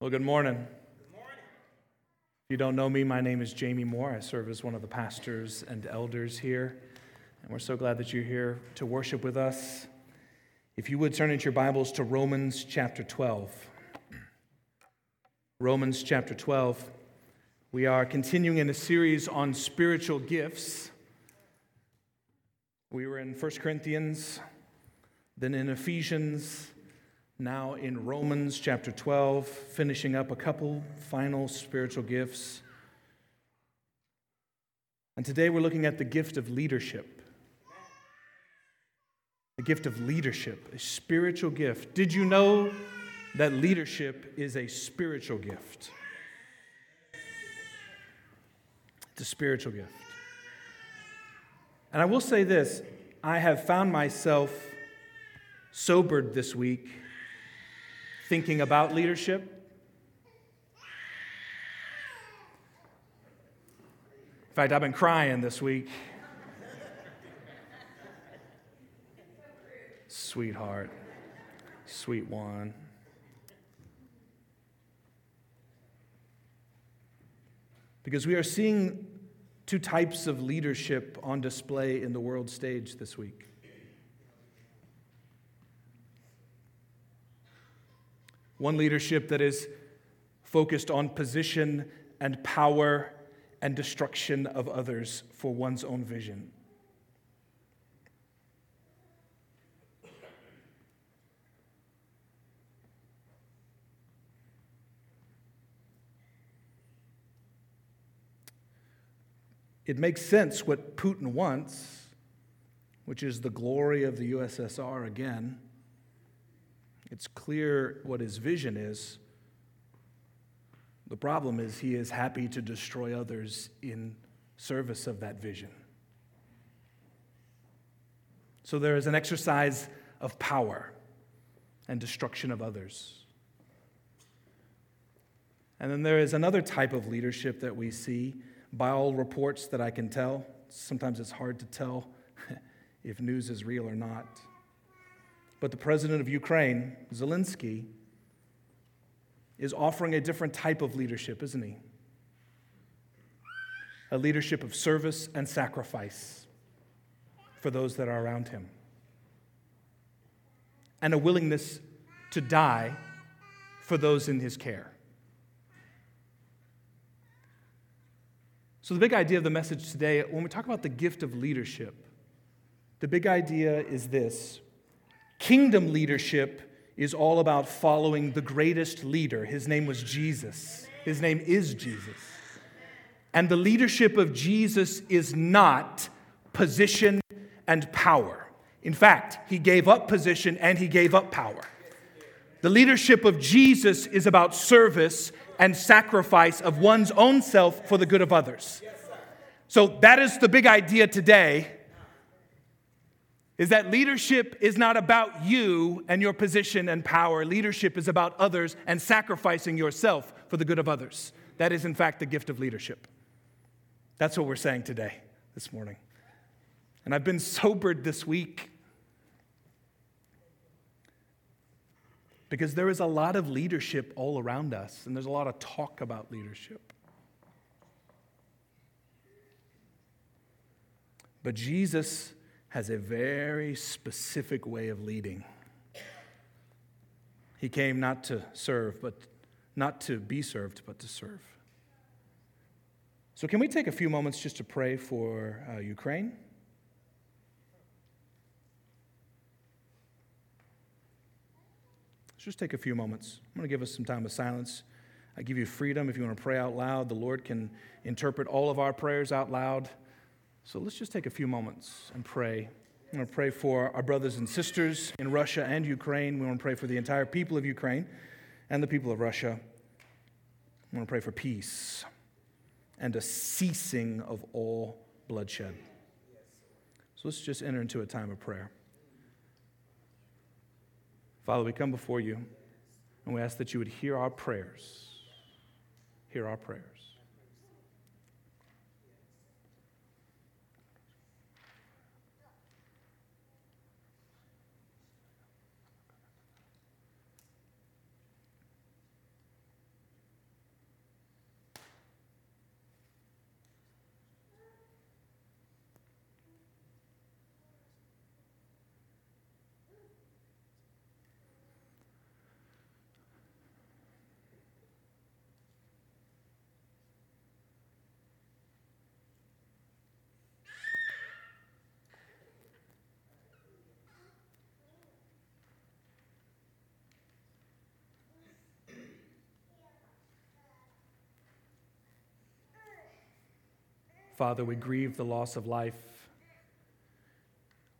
Well, good morning. If you don't know me, my name is Jamie Moore. I serve as one of the pastors and elders here. And we're so glad that you're here to worship with us. If you would turn into your Bibles to Romans chapter 12. Romans chapter 12. We are continuing in a series on spiritual gifts. We were in 1 Corinthians, then in Ephesians, now in Romans chapter 12, finishing up a couple final spiritual gifts. And today we're looking at the gift of leadership. The gift of leadership, a spiritual gift. Did you know that leadership is a spiritual gift? It's a spiritual gift. And I will say this I have found myself sobered this week thinking about leadership. In fact, I've been crying this week. Sweetheart, sweet one. Because we are seeing two types of leadership on display in the world stage this week. One leadership that is focused on position and power and destruction of others for one's own vision. It makes sense what Putin wants, which is the glory of the USSR again. It's clear what his vision is. The problem is he is happy to destroy others in service of that vision. So there is an exercise of power and destruction of others. And then there is another type of leadership that we see by all reports that I can tell. Sometimes it's hard to tell if news is real or not. But the president of Ukraine, Zelensky, is offering a different type of leadership, isn't he? A leadership of service and sacrifice for those that are around him, and a willingness to die for those in his care. So, the big idea of the message today, when we talk about the gift of leadership, the big idea is this Kingdom leadership is all about following the greatest leader. His name was Jesus. His name is Jesus. And the leadership of Jesus is not position and power. In fact, he gave up position and he gave up power. The leadership of Jesus is about service and sacrifice of one's own self for the good of others. So that is the big idea today is that leadership is not about you and your position and power. Leadership is about others and sacrificing yourself for the good of others. That is, in fact, the gift of leadership. That's what we're saying today, this morning. And I've been sobered this week because there is a lot of leadership all around us, and there's a lot of talk about leadership. But Jesus has a very specific way of leading. He came not to serve, but not to be served, but to serve. So, can we take a few moments just to pray for uh, Ukraine? Let's just take a few moments. I'm going to give us some time of silence. I give you freedom if you want to pray out loud. The Lord can interpret all of our prayers out loud. So let's just take a few moments and pray. We want to pray for our brothers and sisters in Russia and Ukraine. We want to pray for the entire people of Ukraine and the people of Russia. We want to pray for peace and a ceasing of all bloodshed. So let's just enter into a time of prayer. Father, we come before you and we ask that you would hear our prayers. Hear our prayers. Father, we grieve the loss of life.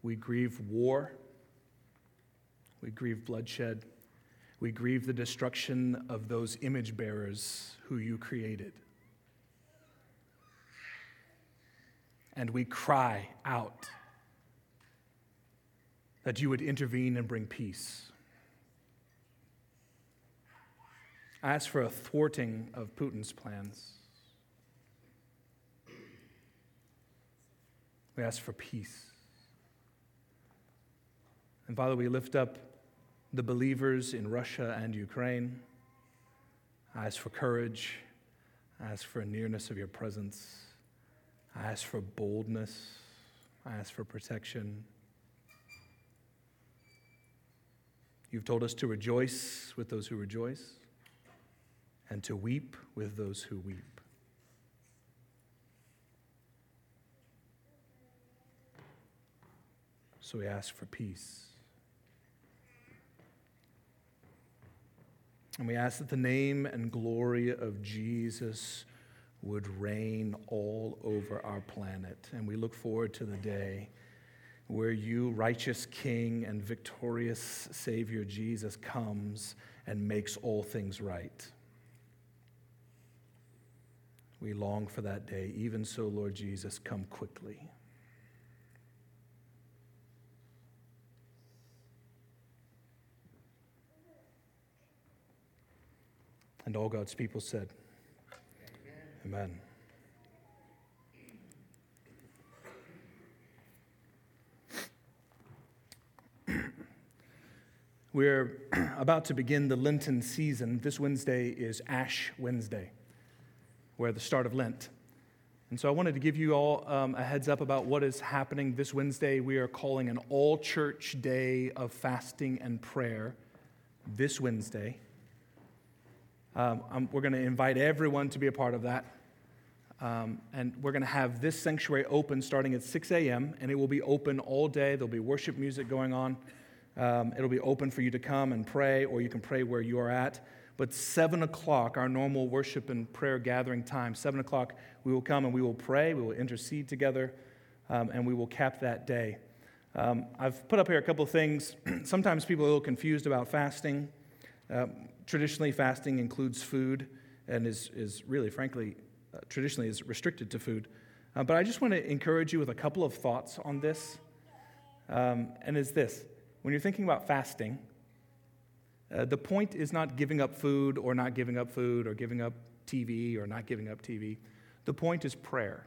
We grieve war. We grieve bloodshed. We grieve the destruction of those image bearers who you created. And we cry out that you would intervene and bring peace. I ask for a thwarting of Putin's plans. We ask for peace. And Father, we lift up the believers in Russia and Ukraine. I ask for courage. I ask for a nearness of your presence. I ask for boldness. I ask for protection. You've told us to rejoice with those who rejoice and to weep with those who weep. So we ask for peace. And we ask that the name and glory of Jesus would reign all over our planet. And we look forward to the day where you, righteous King and victorious Savior Jesus, comes and makes all things right. We long for that day. Even so, Lord Jesus, come quickly. And all God's people said, Amen. We're about to begin the Lenten season. This Wednesday is Ash Wednesday, where the start of Lent. And so I wanted to give you all um, a heads up about what is happening this Wednesday. We are calling an all church day of fasting and prayer this Wednesday. Um, we're going to invite everyone to be a part of that. Um, and we're going to have this sanctuary open starting at 6 a.m., and it will be open all day. There'll be worship music going on. Um, it'll be open for you to come and pray, or you can pray where you are at. But 7 o'clock, our normal worship and prayer gathering time, 7 o'clock, we will come and we will pray, we will intercede together, um, and we will cap that day. Um, I've put up here a couple of things. Sometimes people are a little confused about fasting. Traditionally, fasting includes food and is, is really, frankly, uh, traditionally is restricted to food. Uh, but I just want to encourage you with a couple of thoughts on this. Um, and is this when you're thinking about fasting, uh, the point is not giving up food or not giving up food or giving up TV or not giving up TV. The point is prayer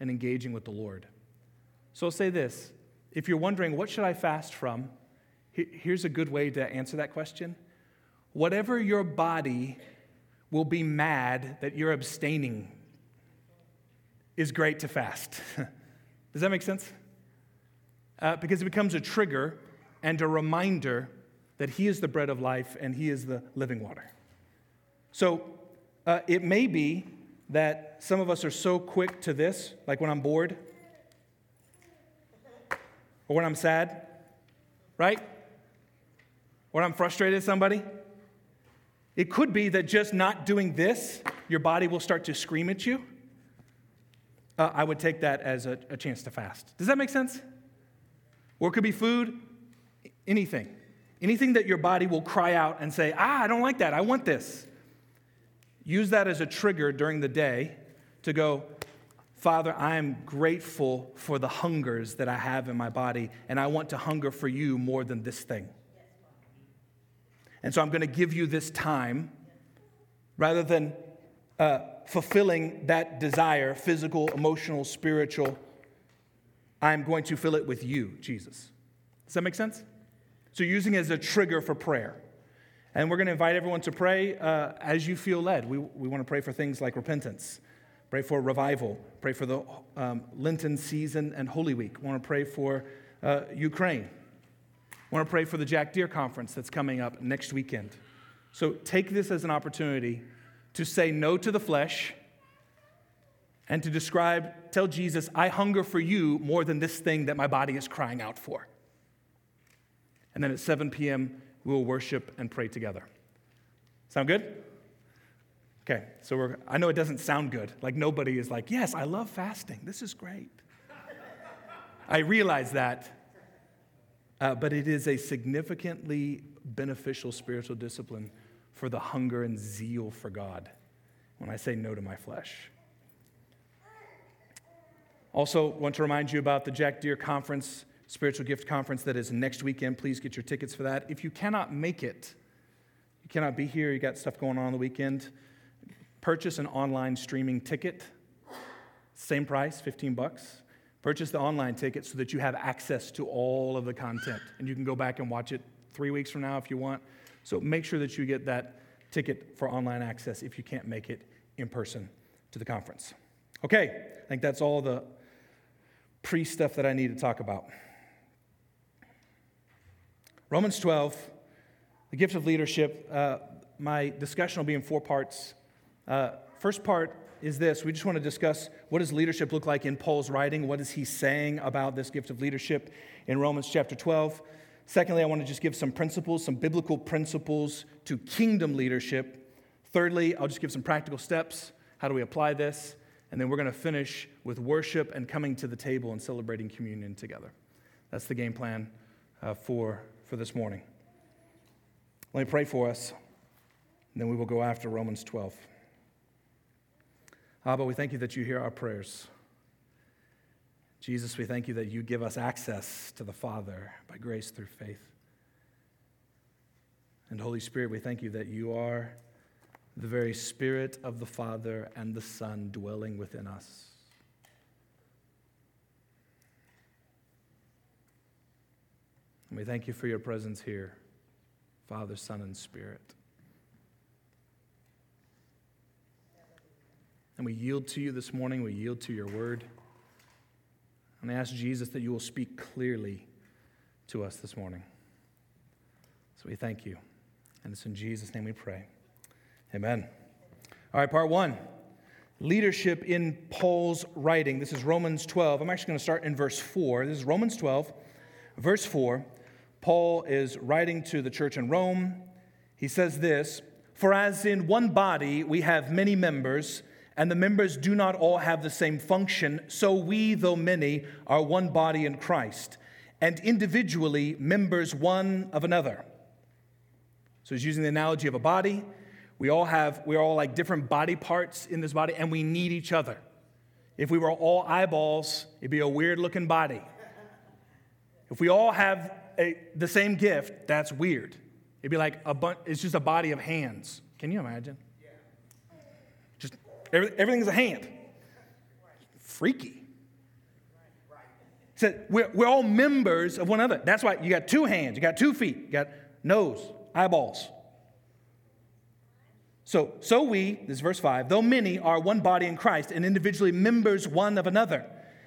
and engaging with the Lord. So I'll say this if you're wondering, what should I fast from? Here's a good way to answer that question. Whatever your body will be mad that you're abstaining is great to fast. Does that make sense? uh, because it becomes a trigger and a reminder that He is the bread of life and He is the living water. So uh, it may be that some of us are so quick to this, like when I'm bored or when I'm sad, right? When I'm frustrated at somebody. It could be that just not doing this, your body will start to scream at you. Uh, I would take that as a, a chance to fast. Does that make sense? Or it could be food, anything. Anything that your body will cry out and say, ah, I don't like that, I want this. Use that as a trigger during the day to go, Father, I am grateful for the hungers that I have in my body, and I want to hunger for you more than this thing. And so I'm going to give you this time rather than uh, fulfilling that desire physical, emotional, spiritual I'm going to fill it with you, Jesus. Does that make sense? So, using it as a trigger for prayer. And we're going to invite everyone to pray uh, as you feel led. We, we want to pray for things like repentance, pray for revival, pray for the um, Lenten season and Holy Week. We want to pray for uh, Ukraine. Want to pray for the Jack Deere conference that's coming up next weekend. So, take this as an opportunity to say no to the flesh and to describe, tell Jesus, I hunger for you more than this thing that my body is crying out for. And then at 7 p.m., we will worship and pray together. Sound good? Okay, so we're, I know it doesn't sound good. Like nobody is like, yes, I love fasting. This is great. I realize that. Uh, but it is a significantly beneficial spiritual discipline for the hunger and zeal for God when I say no to my flesh. Also, want to remind you about the Jack Deere Conference, Spiritual Gift Conference that is next weekend. Please get your tickets for that. If you cannot make it, you cannot be here, you got stuff going on on the weekend, purchase an online streaming ticket. Same price, 15 bucks. Purchase the online ticket so that you have access to all of the content and you can go back and watch it three weeks from now if you want. So make sure that you get that ticket for online access if you can't make it in person to the conference. Okay, I think that's all the pre stuff that I need to talk about. Romans 12, the gift of leadership. Uh, my discussion will be in four parts. Uh, first part is this we just want to discuss what does leadership look like in Paul's writing? What is he saying about this gift of leadership in Romans chapter 12? Secondly, I want to just give some principles, some biblical principles to kingdom leadership. Thirdly, I'll just give some practical steps. How do we apply this? And then we're going to finish with worship and coming to the table and celebrating communion together. That's the game plan uh, for, for this morning. Let me pray for us, and then we will go after Romans 12. Abba, we thank you that you hear our prayers. Jesus, we thank you that you give us access to the Father by grace through faith. And Holy Spirit, we thank you that you are the very Spirit of the Father and the Son dwelling within us. And we thank you for your presence here, Father, Son, and Spirit. And we yield to you this morning. We yield to your word. And I ask Jesus that you will speak clearly to us this morning. So we thank you. And it's in Jesus' name we pray. Amen. All right, part one leadership in Paul's writing. This is Romans 12. I'm actually going to start in verse 4. This is Romans 12, verse 4. Paul is writing to the church in Rome. He says this For as in one body we have many members, and the members do not all have the same function, so we, though many, are one body in Christ, and individually members one of another. So he's using the analogy of a body. We all have, we're all like different body parts in this body, and we need each other. If we were all eyeballs, it'd be a weird looking body. If we all have a, the same gift, that's weird. It'd be like a bunch, it's just a body of hands. Can you imagine? Every, everything's a hand. Freaky. He said, we're, we're all members of one another. That's why you got two hands, you got two feet, you got nose, eyeballs. So, so we, this is verse 5, though many are one body in Christ and individually members one of another.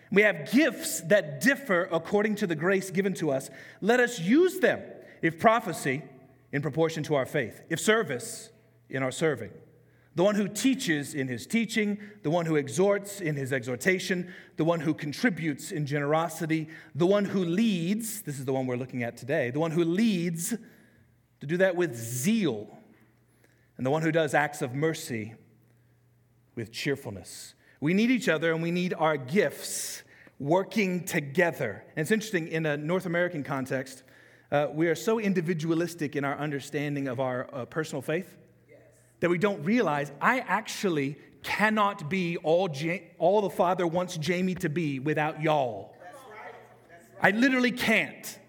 We have gifts that differ according to the grace given to us. Let us use them. If prophecy, in proportion to our faith. If service, in our serving the one who teaches in his teaching, the one who exhorts in his exhortation, the one who contributes in generosity, the one who leads, this is the one we're looking at today, the one who leads to do that with zeal, and the one who does acts of mercy with cheerfulness. We need each other and we need our gifts working together. And it's interesting, in a North American context, uh, we are so individualistic in our understanding of our uh, personal faith that we don't realize I actually cannot be all, ja- all the Father wants Jamie to be without y'all. That's right. I literally can't.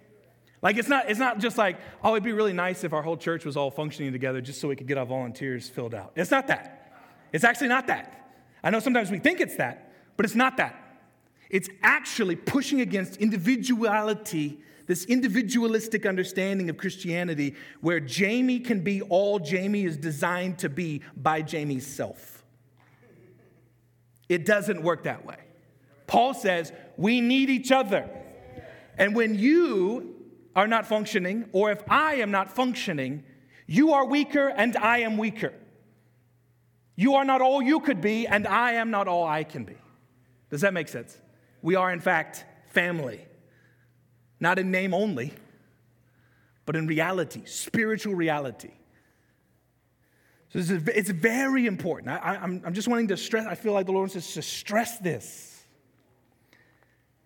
Like it's not, it's not just like, oh, it'd be really nice if our whole church was all functioning together just so we could get our volunteers filled out. It's not that. It's actually not that. I know sometimes we think it's that, but it's not that. It's actually pushing against individuality this individualistic understanding of Christianity where Jamie can be all Jamie is designed to be by Jamie's self. It doesn't work that way. Paul says we need each other. And when you are not functioning, or if I am not functioning, you are weaker and I am weaker. You are not all you could be, and I am not all I can be. Does that make sense? We are, in fact, family not in name only, but in reality, spiritual reality. So is, it's very important. I, am I'm just wanting to stress, I feel like the Lord wants to stress this.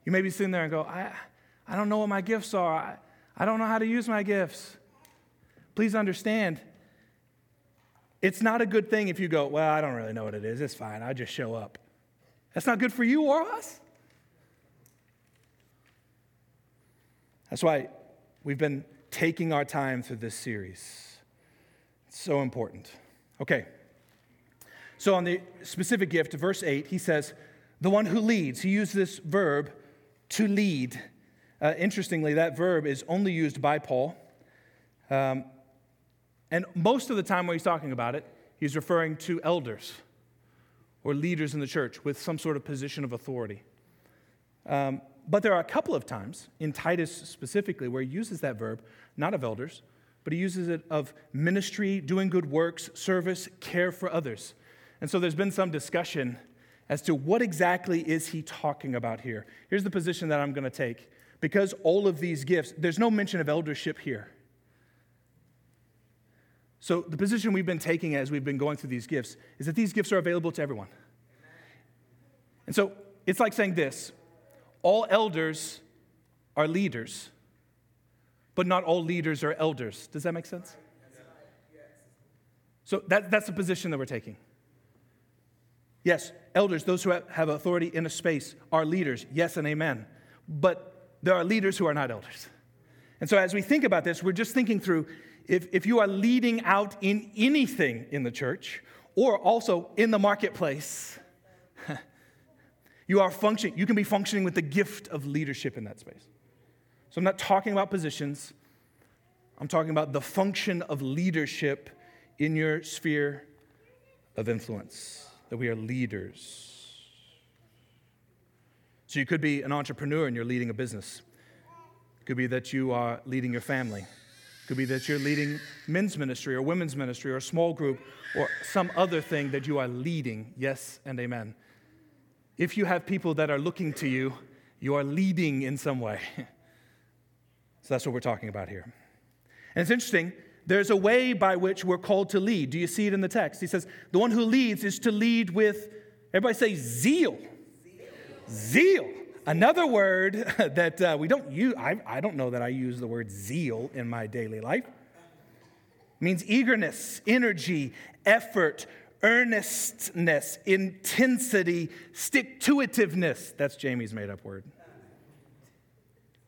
You may be sitting there and go, I, I don't know what my gifts are. I, I don't know how to use my gifts. Please understand, it's not a good thing if you go, Well, I don't really know what it is. It's fine. I'll just show up. That's not good for you or us. That's why we've been taking our time through this series. It's so important. Okay. So, on the specific gift, verse 8, he says, the one who leads. He used this verb, to lead. Uh, interestingly, that verb is only used by Paul. Um, and most of the time when he's talking about it, he's referring to elders or leaders in the church with some sort of position of authority. Um, but there are a couple of times, in Titus specifically, where he uses that verb, not of elders, but he uses it of ministry, doing good works, service, care for others. And so there's been some discussion as to what exactly is he talking about here. Here's the position that I'm going to take. Because all of these gifts, there's no mention of eldership here. So the position we've been taking as we've been going through these gifts is that these gifts are available to everyone. And so it's like saying this all elders are leaders, but not all leaders are elders. Does that make sense? So that, that's the position that we're taking. Yes, elders, those who have authority in a space, are leaders. Yes and amen. But there are leaders who are not elders. And so as we think about this, we're just thinking through if, if you are leading out in anything in the church or also in the marketplace, you are functioning, you can be functioning with the gift of leadership in that space. So I'm not talking about positions. I'm talking about the function of leadership in your sphere of influence, that we are leaders. So you could be an entrepreneur and you're leading a business. It could be that you are leading your family. It could be that you're leading men's ministry or women's ministry or a small group or some other thing that you are leading. Yes and amen. If you have people that are looking to you, you are leading in some way. So that's what we're talking about here. And it's interesting, there's a way by which we're called to lead. Do you see it in the text? He says, the one who leads is to lead with, everybody say, zeal. Zeal. zeal. Another word that uh, we don't use, I, I don't know that I use the word zeal in my daily life. It means eagerness, energy, effort, earnestness, intensity, stick to itiveness. That's Jamie's made up word.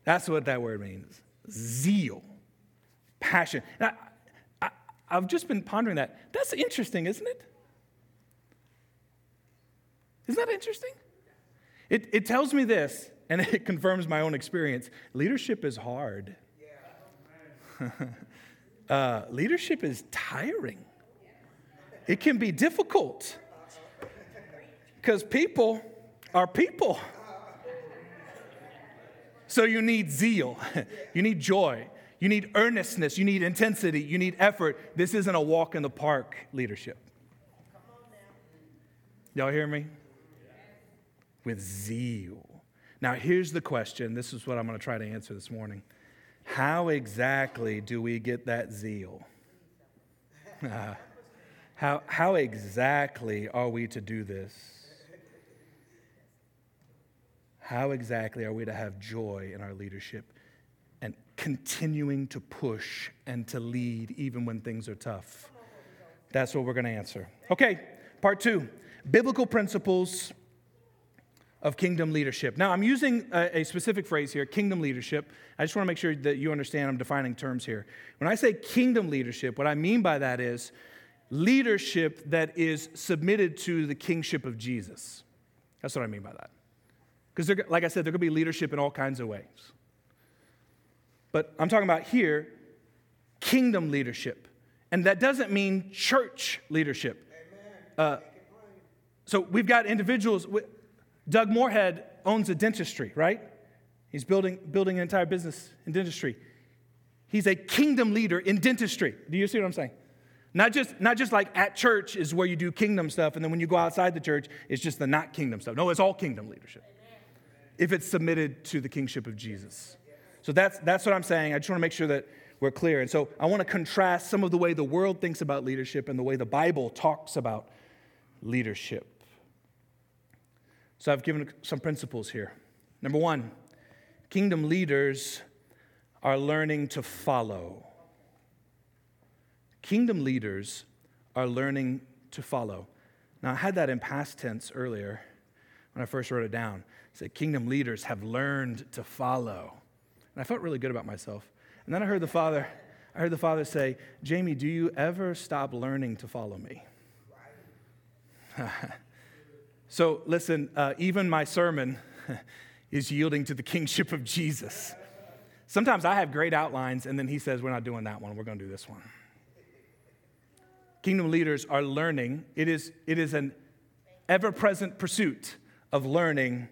That's what that word means zeal, passion. I, I, I've just been pondering that. That's interesting, isn't it? Isn't that interesting? It, it tells me this, and it confirms my own experience leadership is hard. uh, leadership is tiring, it can be difficult because people are people. So you need zeal, you need joy, you need earnestness, you need intensity, you need effort. This isn't a walk in the park leadership. Y'all hear me? With zeal. Now, here's the question. This is what I'm going to try to answer this morning. How exactly do we get that zeal? How, how exactly are we to do this? How exactly are we to have joy in our leadership and continuing to push and to lead even when things are tough? That's what we're going to answer. Okay, part two biblical principles of kingdom leadership. Now, I'm using a, a, specific phrase here, kingdom leadership. I just want to make sure that you understand I'm defining terms here. When I say kingdom leadership, what I mean by that is leadership that is submitted to the kingship of Jesus. That's what I mean by that. Because, like I said, there could be leadership in all kinds of ways. But I'm talking about here kingdom leadership. And that doesn't mean church leadership. Uh, so we've got individuals. Doug Moorhead owns a dentistry, right? He's building, building an entire business in dentistry. He's a kingdom leader in dentistry. Do you see what I'm saying? Not just, not just like at church is where you do kingdom stuff, and then when you go outside the church, it's just the not kingdom stuff. No, it's all kingdom leadership if it's submitted to the kingship of Jesus. So that's, that's what I'm saying. I just want to make sure that we're clear. And so I want to contrast some of the way the world thinks about leadership and the way the Bible talks about leadership. So I've given some principles here. Number one, kingdom leaders are learning to follow. Kingdom leaders are learning to follow. Now, I had that in past tense earlier when I first wrote it down. It said, Kingdom leaders have learned to follow. And I felt really good about myself. And then I heard the Father, I heard the Father say, Jamie, do you ever stop learning to follow me? so listen, uh, even my sermon is yielding to the kingship of Jesus. Sometimes I have great outlines, and then he says, We're not doing that one, we're going to do this one. Kingdom leaders are learning. It is, it is an ever present pursuit of learning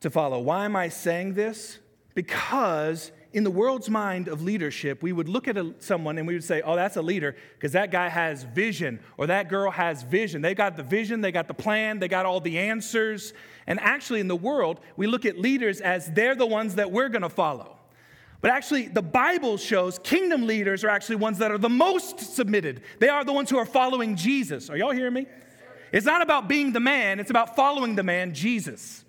to follow. Why am I saying this? Because in the world's mind of leadership, we would look at a, someone and we would say, oh, that's a leader because that guy has vision or that girl has vision. They got the vision, they got the plan, they got all the answers. And actually, in the world, we look at leaders as they're the ones that we're going to follow. But actually, the Bible shows kingdom leaders are actually ones that are the most submitted. They are the ones who are following Jesus. Are y'all hearing me? It's not about being the man, it's about following the man, Jesus.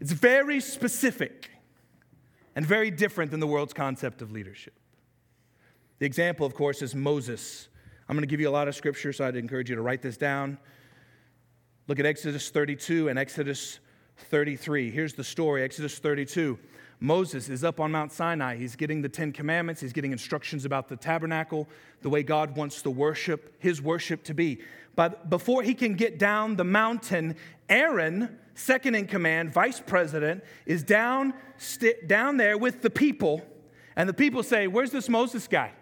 It's very specific and very different than the world's concept of leadership. The example, of course, is Moses. I'm going to give you a lot of scripture, so I'd encourage you to write this down. Look at Exodus 32 and Exodus 33. Here's the story Exodus 32. Moses is up on Mount Sinai. He's getting the Ten Commandments. He's getting instructions about the tabernacle, the way God wants the worship, his worship to be. But before he can get down the mountain, Aaron, second in command, vice president, is down, st- down there with the people. And the people say, Where's this Moses guy?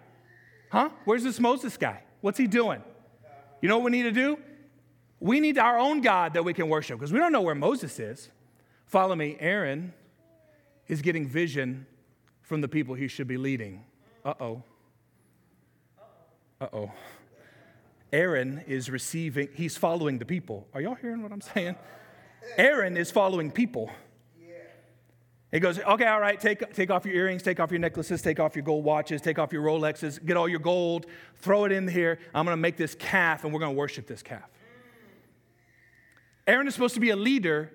Huh? Where's this Moses guy? What's he doing? You know what we need to do? We need our own God that we can worship because we don't know where Moses is. Follow me. Aaron is getting vision from the people he should be leading. Uh oh. Uh oh. Aaron is receiving, he's following the people. Are y'all hearing what I'm saying? Aaron is following people. He goes, okay, all right, take, take off your earrings, take off your necklaces, take off your gold watches, take off your Rolexes, get all your gold, throw it in here. I'm going to make this calf and we're going to worship this calf. Aaron is supposed to be a leader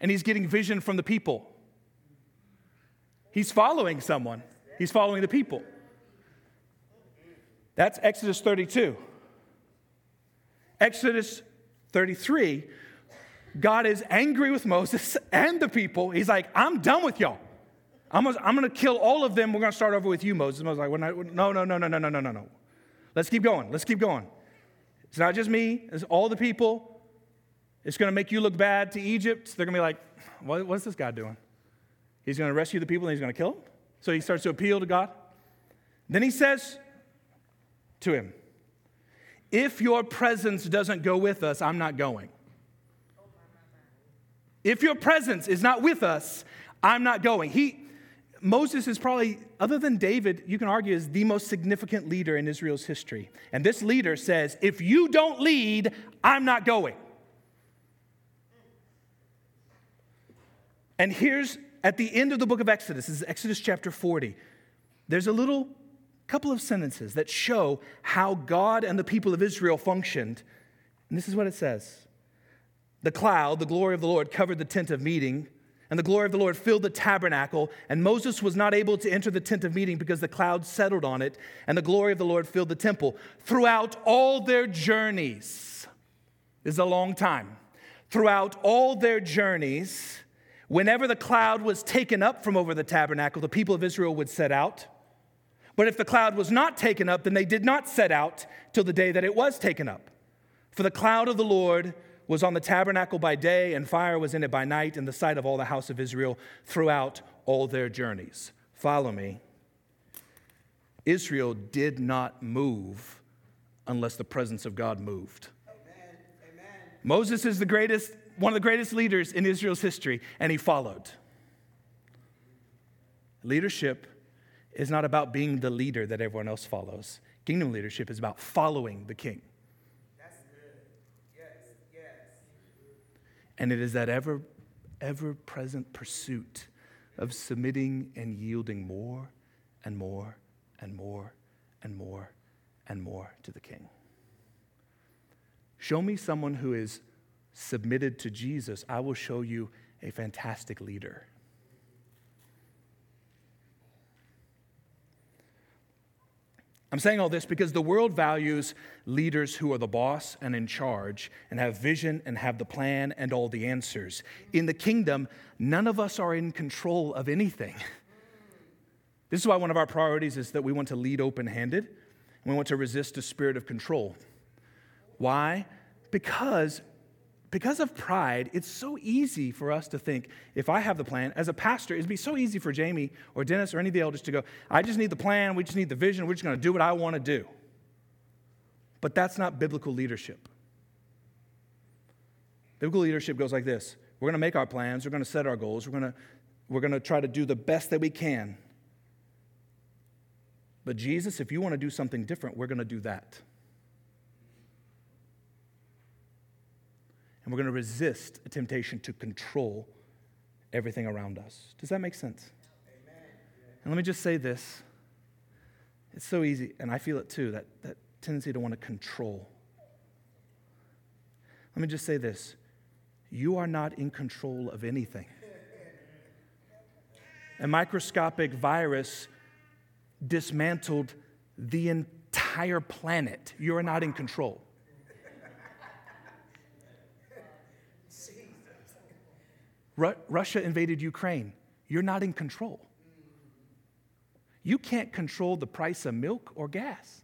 and he's getting vision from the people. He's following someone, he's following the people. That's Exodus 32. Exodus 33, God is angry with Moses and the people. He's like, I'm done with y'all. I'm gonna, I'm gonna kill all of them. We're gonna start over with you, Moses. Moses like, no, no, no, no, no, no, no, no, no. Let's keep going. Let's keep going. It's not just me, it's all the people. It's gonna make you look bad to Egypt. They're gonna be like, what, what's this guy doing? He's gonna rescue the people and he's gonna kill them? So he starts to appeal to God. Then he says to him, if your presence doesn't go with us, I'm not going. If your presence is not with us, I'm not going. He, Moses is probably, other than David, you can argue is the most significant leader in Israel's history. And this leader says, if you don't lead, I'm not going. And here's at the end of the book of Exodus, this is Exodus chapter 40. There's a little couple of sentences that show how God and the people of Israel functioned. And this is what it says The cloud, the glory of the Lord, covered the tent of meeting, and the glory of the Lord filled the tabernacle. And Moses was not able to enter the tent of meeting because the cloud settled on it, and the glory of the Lord filled the temple. Throughout all their journeys, is a long time. Throughout all their journeys, whenever the cloud was taken up from over the tabernacle, the people of Israel would set out. But if the cloud was not taken up, then they did not set out till the day that it was taken up. For the cloud of the Lord was on the tabernacle by day, and fire was in it by night, in the sight of all the house of Israel throughout all their journeys. Follow me. Israel did not move unless the presence of God moved. Amen. Amen. Moses is the greatest, one of the greatest leaders in Israel's history, and he followed. Leadership is not about being the leader that everyone else follows. Kingdom leadership is about following the king. That's good. Yes, yes. And it is that ever, ever present pursuit of submitting and yielding more and more and more and more and more to the king. Show me someone who is submitted to Jesus, I will show you a fantastic leader. I'm saying all this because the world values leaders who are the boss and in charge and have vision and have the plan and all the answers. In the kingdom, none of us are in control of anything. This is why one of our priorities is that we want to lead open handed and we want to resist a spirit of control. Why? Because because of pride, it's so easy for us to think if I have the plan, as a pastor, it'd be so easy for Jamie or Dennis or any of the elders to go, I just need the plan, we just need the vision, we're just going to do what I want to do. But that's not biblical leadership. Biblical leadership goes like this we're going to make our plans, we're going to set our goals, we're going to, we're going to try to do the best that we can. But Jesus, if you want to do something different, we're going to do that. And we're going to resist a temptation to control everything around us. Does that make sense? Amen. And let me just say this it's so easy, and I feel it too, that, that tendency to want to control. Let me just say this you are not in control of anything. A microscopic virus dismantled the entire planet. You are not in control. Ru- Russia invaded Ukraine. You're not in control. You can't control the price of milk or gas.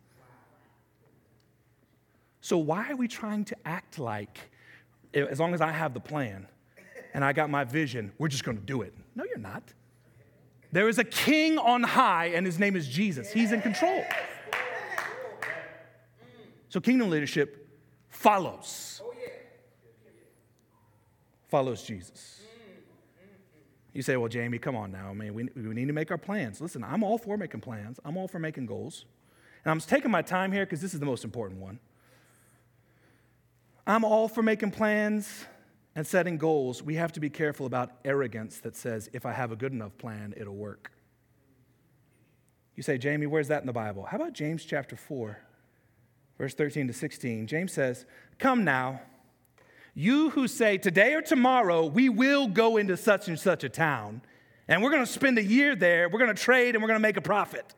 So, why are we trying to act like, as long as I have the plan and I got my vision, we're just going to do it? No, you're not. There is a king on high, and his name is Jesus. He's in control. So, kingdom leadership follows. Follows Jesus. You say, well, Jamie, come on now. I mean, we, we need to make our plans. Listen, I'm all for making plans, I'm all for making goals. And I'm taking my time here because this is the most important one. I'm all for making plans and setting goals. We have to be careful about arrogance that says, if I have a good enough plan, it'll work. You say, Jamie, where's that in the Bible? How about James chapter 4, verse 13 to 16? James says, Come now. You who say, today or tomorrow, we will go into such and such a town, and we're going to spend a year there, we're going to trade, and we're going to make a profit.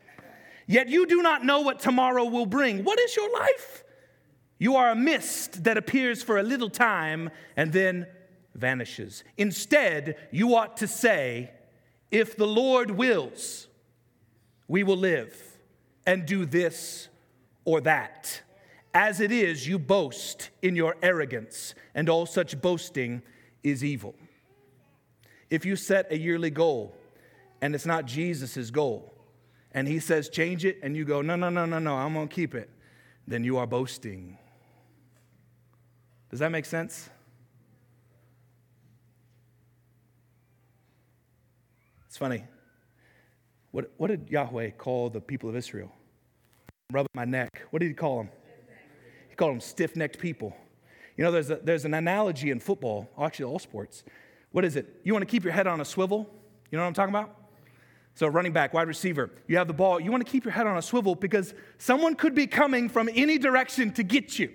Yet you do not know what tomorrow will bring. What is your life? You are a mist that appears for a little time and then vanishes. Instead, you ought to say, If the Lord wills, we will live and do this or that. As it is, you boast in your arrogance, and all such boasting is evil. If you set a yearly goal and it's not Jesus' goal, and he says change it, and you go, no, no, no, no, no, I'm gonna keep it, then you are boasting. Does that make sense? It's funny. What, what did Yahweh call the people of Israel? Rubbing my neck. What did he call them? He called them stiff necked people. You know, there's, a, there's an analogy in football, actually, all sports. What is it? You want to keep your head on a swivel? You know what I'm talking about? So, running back, wide receiver, you have the ball. You want to keep your head on a swivel because someone could be coming from any direction to get you.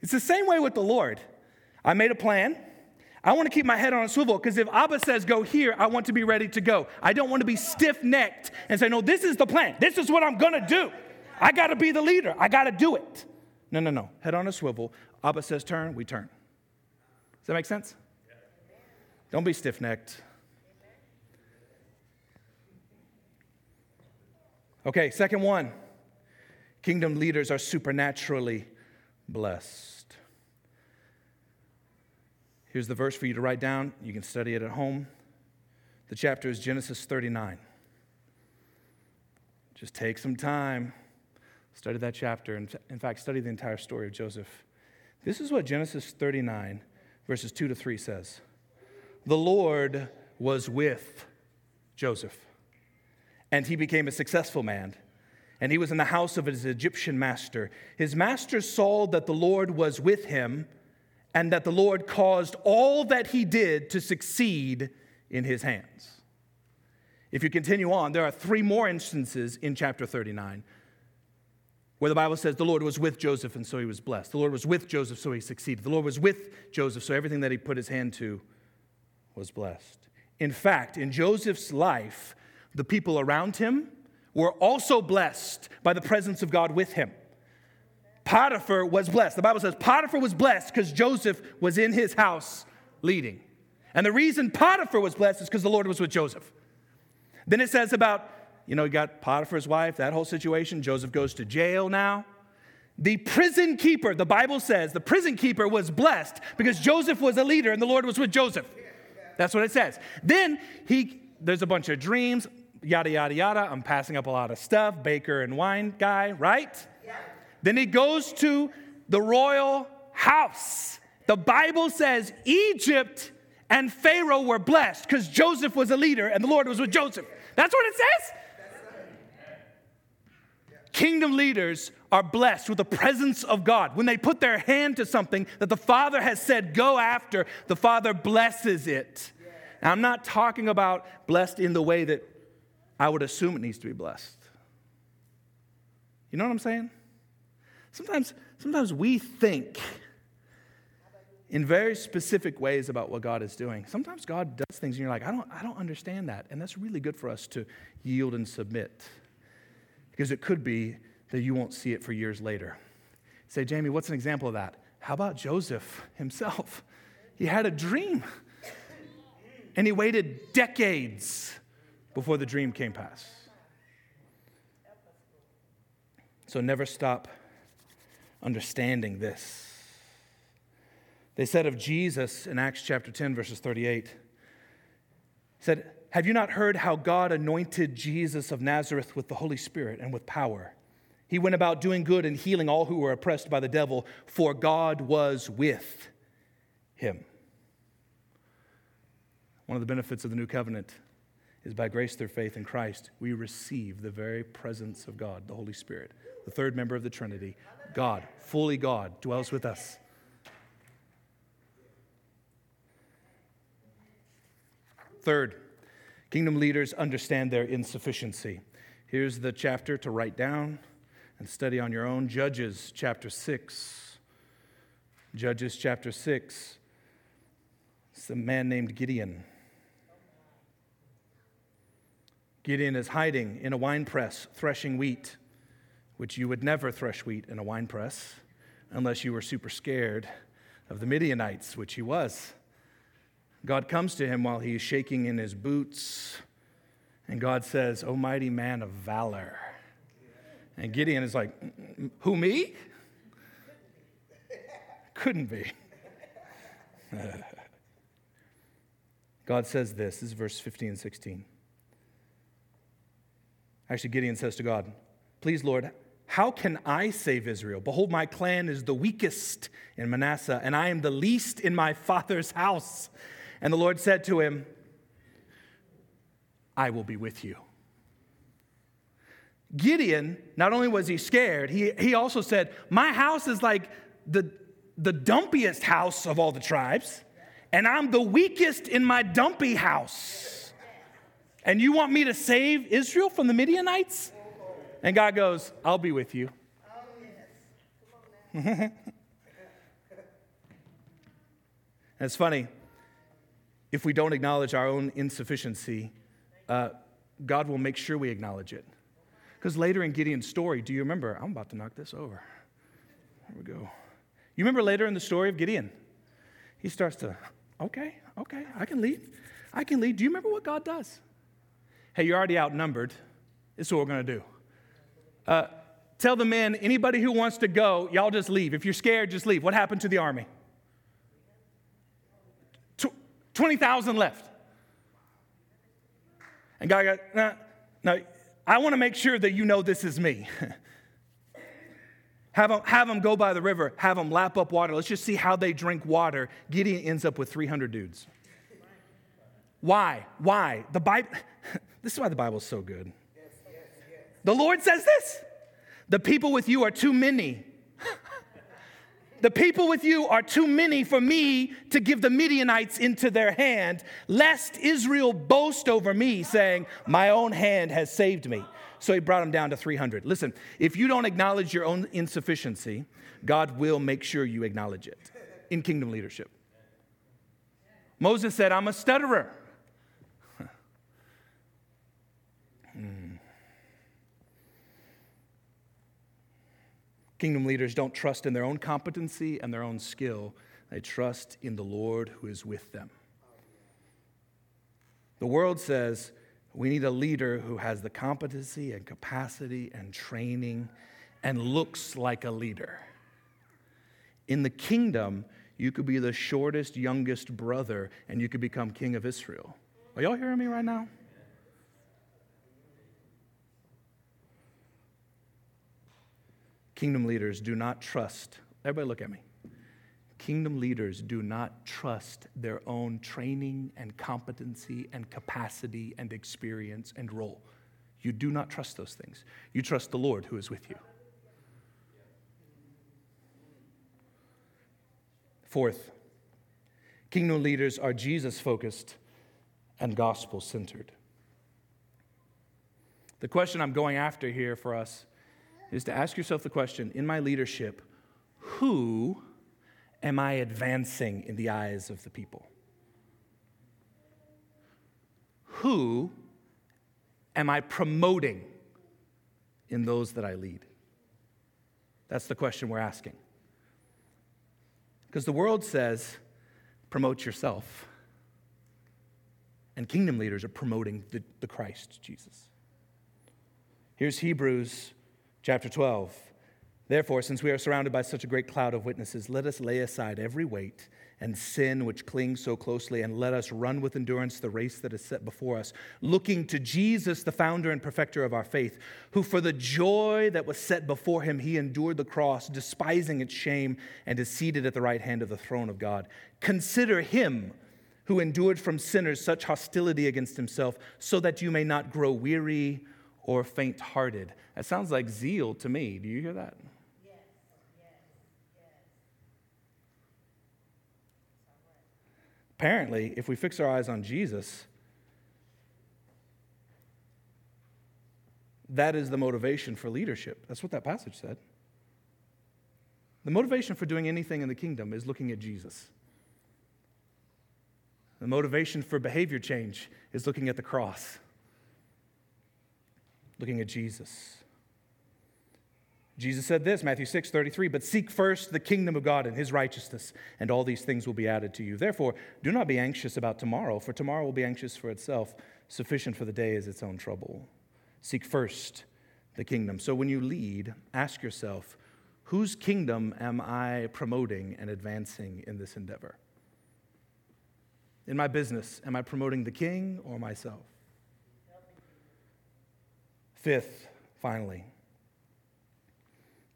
It's the same way with the Lord. I made a plan. I want to keep my head on a swivel because if Abba says go here, I want to be ready to go. I don't want to be stiff necked and say, no, this is the plan. This is what I'm going to do. I got to be the leader. I got to do it. No, no, no. Head on a swivel. Abba says turn, we turn. Does that make sense? Don't be stiff necked. Okay, second one. Kingdom leaders are supernaturally blessed. Here's the verse for you to write down. You can study it at home. The chapter is Genesis 39. Just take some time. Study that chapter. And In fact, study the entire story of Joseph. This is what Genesis 39, verses 2 to 3 says The Lord was with Joseph, and he became a successful man. And he was in the house of his Egyptian master. His master saw that the Lord was with him, and that the Lord caused all that he did to succeed in his hands. If you continue on, there are three more instances in chapter 39 where the Bible says the Lord was with Joseph and so he was blessed. The Lord was with Joseph so he succeeded. The Lord was with Joseph so everything that he put his hand to was blessed. In fact, in Joseph's life, the people around him were also blessed by the presence of God with him. Potiphar was blessed. The Bible says Potiphar was blessed because Joseph was in his house leading. And the reason Potiphar was blessed is because the Lord was with Joseph. Then it says about you know, you got Potiphar's wife, that whole situation. Joseph goes to jail now. The prison keeper, the Bible says, the prison keeper was blessed because Joseph was a leader and the Lord was with Joseph. That's what it says. Then he, there's a bunch of dreams, yada, yada, yada. I'm passing up a lot of stuff, baker and wine guy, right? Yeah. Then he goes to the royal house. The Bible says Egypt and Pharaoh were blessed because Joseph was a leader and the Lord was with Joseph. That's what it says. Kingdom leaders are blessed with the presence of God. When they put their hand to something that the Father has said, go after, the Father blesses it. Now, I'm not talking about blessed in the way that I would assume it needs to be blessed. You know what I'm saying? Sometimes, sometimes we think in very specific ways about what God is doing. Sometimes God does things and you're like, I don't, I don't understand that. And that's really good for us to yield and submit because it could be that you won't see it for years later. Say, Jamie, what's an example of that? How about Joseph himself? He had a dream, and he waited decades before the dream came past. So never stop understanding this. They said of Jesus in Acts chapter 10, verses 38, said, have you not heard how God anointed Jesus of Nazareth with the Holy Spirit and with power? He went about doing good and healing all who were oppressed by the devil, for God was with him. One of the benefits of the new covenant is by grace through faith in Christ, we receive the very presence of God, the Holy Spirit, the third member of the Trinity. God, fully God, dwells with us. Third, Kingdom leaders understand their insufficiency. Here's the chapter to write down and study on your own Judges chapter 6. Judges chapter 6. It's a man named Gideon. Gideon is hiding in a wine press, threshing wheat, which you would never thresh wheat in a wine press unless you were super scared of the Midianites, which he was. God comes to him while he is shaking in his boots, and God says, O mighty man of valor. And Gideon is like, Who, me? Couldn't be. God says this, this is verse 15 and 16. Actually, Gideon says to God, Please, Lord, how can I save Israel? Behold, my clan is the weakest in Manasseh, and I am the least in my father's house. And the Lord said to him, I will be with you. Gideon, not only was he scared, he, he also said, My house is like the, the dumpiest house of all the tribes, and I'm the weakest in my dumpy house. And you want me to save Israel from the Midianites? And God goes, I'll be with you. it's funny if we don't acknowledge our own insufficiency, uh, God will make sure we acknowledge it. Because later in Gideon's story, do you remember? I'm about to knock this over. Here we go. You remember later in the story of Gideon? He starts to, okay, okay, I can lead. I can lead. Do you remember what God does? Hey, you're already outnumbered. This is what we're going to do. Uh, tell the men, anybody who wants to go, y'all just leave. If you're scared, just leave. What happened to the army? 20,000 left. And God goes, nah, no, I want to make sure that you know this is me. have, them, have them go by the river, have them lap up water. Let's just see how they drink water. Gideon ends up with 300 dudes. Why? Why? The Bible, this is why the Bible is so good. The Lord says this the people with you are too many. The people with you are too many for me to give the Midianites into their hand, lest Israel boast over me, saying, My own hand has saved me. So he brought them down to 300. Listen, if you don't acknowledge your own insufficiency, God will make sure you acknowledge it in kingdom leadership. Moses said, I'm a stutterer. Kingdom leaders don't trust in their own competency and their own skill, they trust in the Lord who is with them. The world says we need a leader who has the competency and capacity and training and looks like a leader. In the kingdom, you could be the shortest, youngest brother and you could become king of Israel. Are y'all hearing me right now? Kingdom leaders do not trust. Everybody, look at me. Kingdom leaders do not trust their own training and competency and capacity and experience and role. You do not trust those things. You trust the Lord who is with you. Fourth, kingdom leaders are Jesus focused and gospel centered. The question I'm going after here for us is to ask yourself the question in my leadership, who am I advancing in the eyes of the people? Who am I promoting in those that I lead? That's the question we're asking. Because the world says, promote yourself. And kingdom leaders are promoting the, the Christ, Jesus. Here's Hebrews Chapter 12. Therefore, since we are surrounded by such a great cloud of witnesses, let us lay aside every weight and sin which clings so closely, and let us run with endurance the race that is set before us, looking to Jesus, the founder and perfecter of our faith, who for the joy that was set before him, he endured the cross, despising its shame, and is seated at the right hand of the throne of God. Consider him who endured from sinners such hostility against himself, so that you may not grow weary or faint hearted. That sounds like zeal to me. Do you hear that? Apparently, if we fix our eyes on Jesus, that is the motivation for leadership. That's what that passage said. The motivation for doing anything in the kingdom is looking at Jesus. The motivation for behavior change is looking at the cross looking at Jesus. Jesus said this, Matthew 6, 33, but seek first the kingdom of God and his righteousness, and all these things will be added to you. Therefore, do not be anxious about tomorrow, for tomorrow will be anxious for itself. Sufficient for the day is its own trouble. Seek first the kingdom. So when you lead, ask yourself, whose kingdom am I promoting and advancing in this endeavor? In my business, am I promoting the king or myself? Fifth, finally,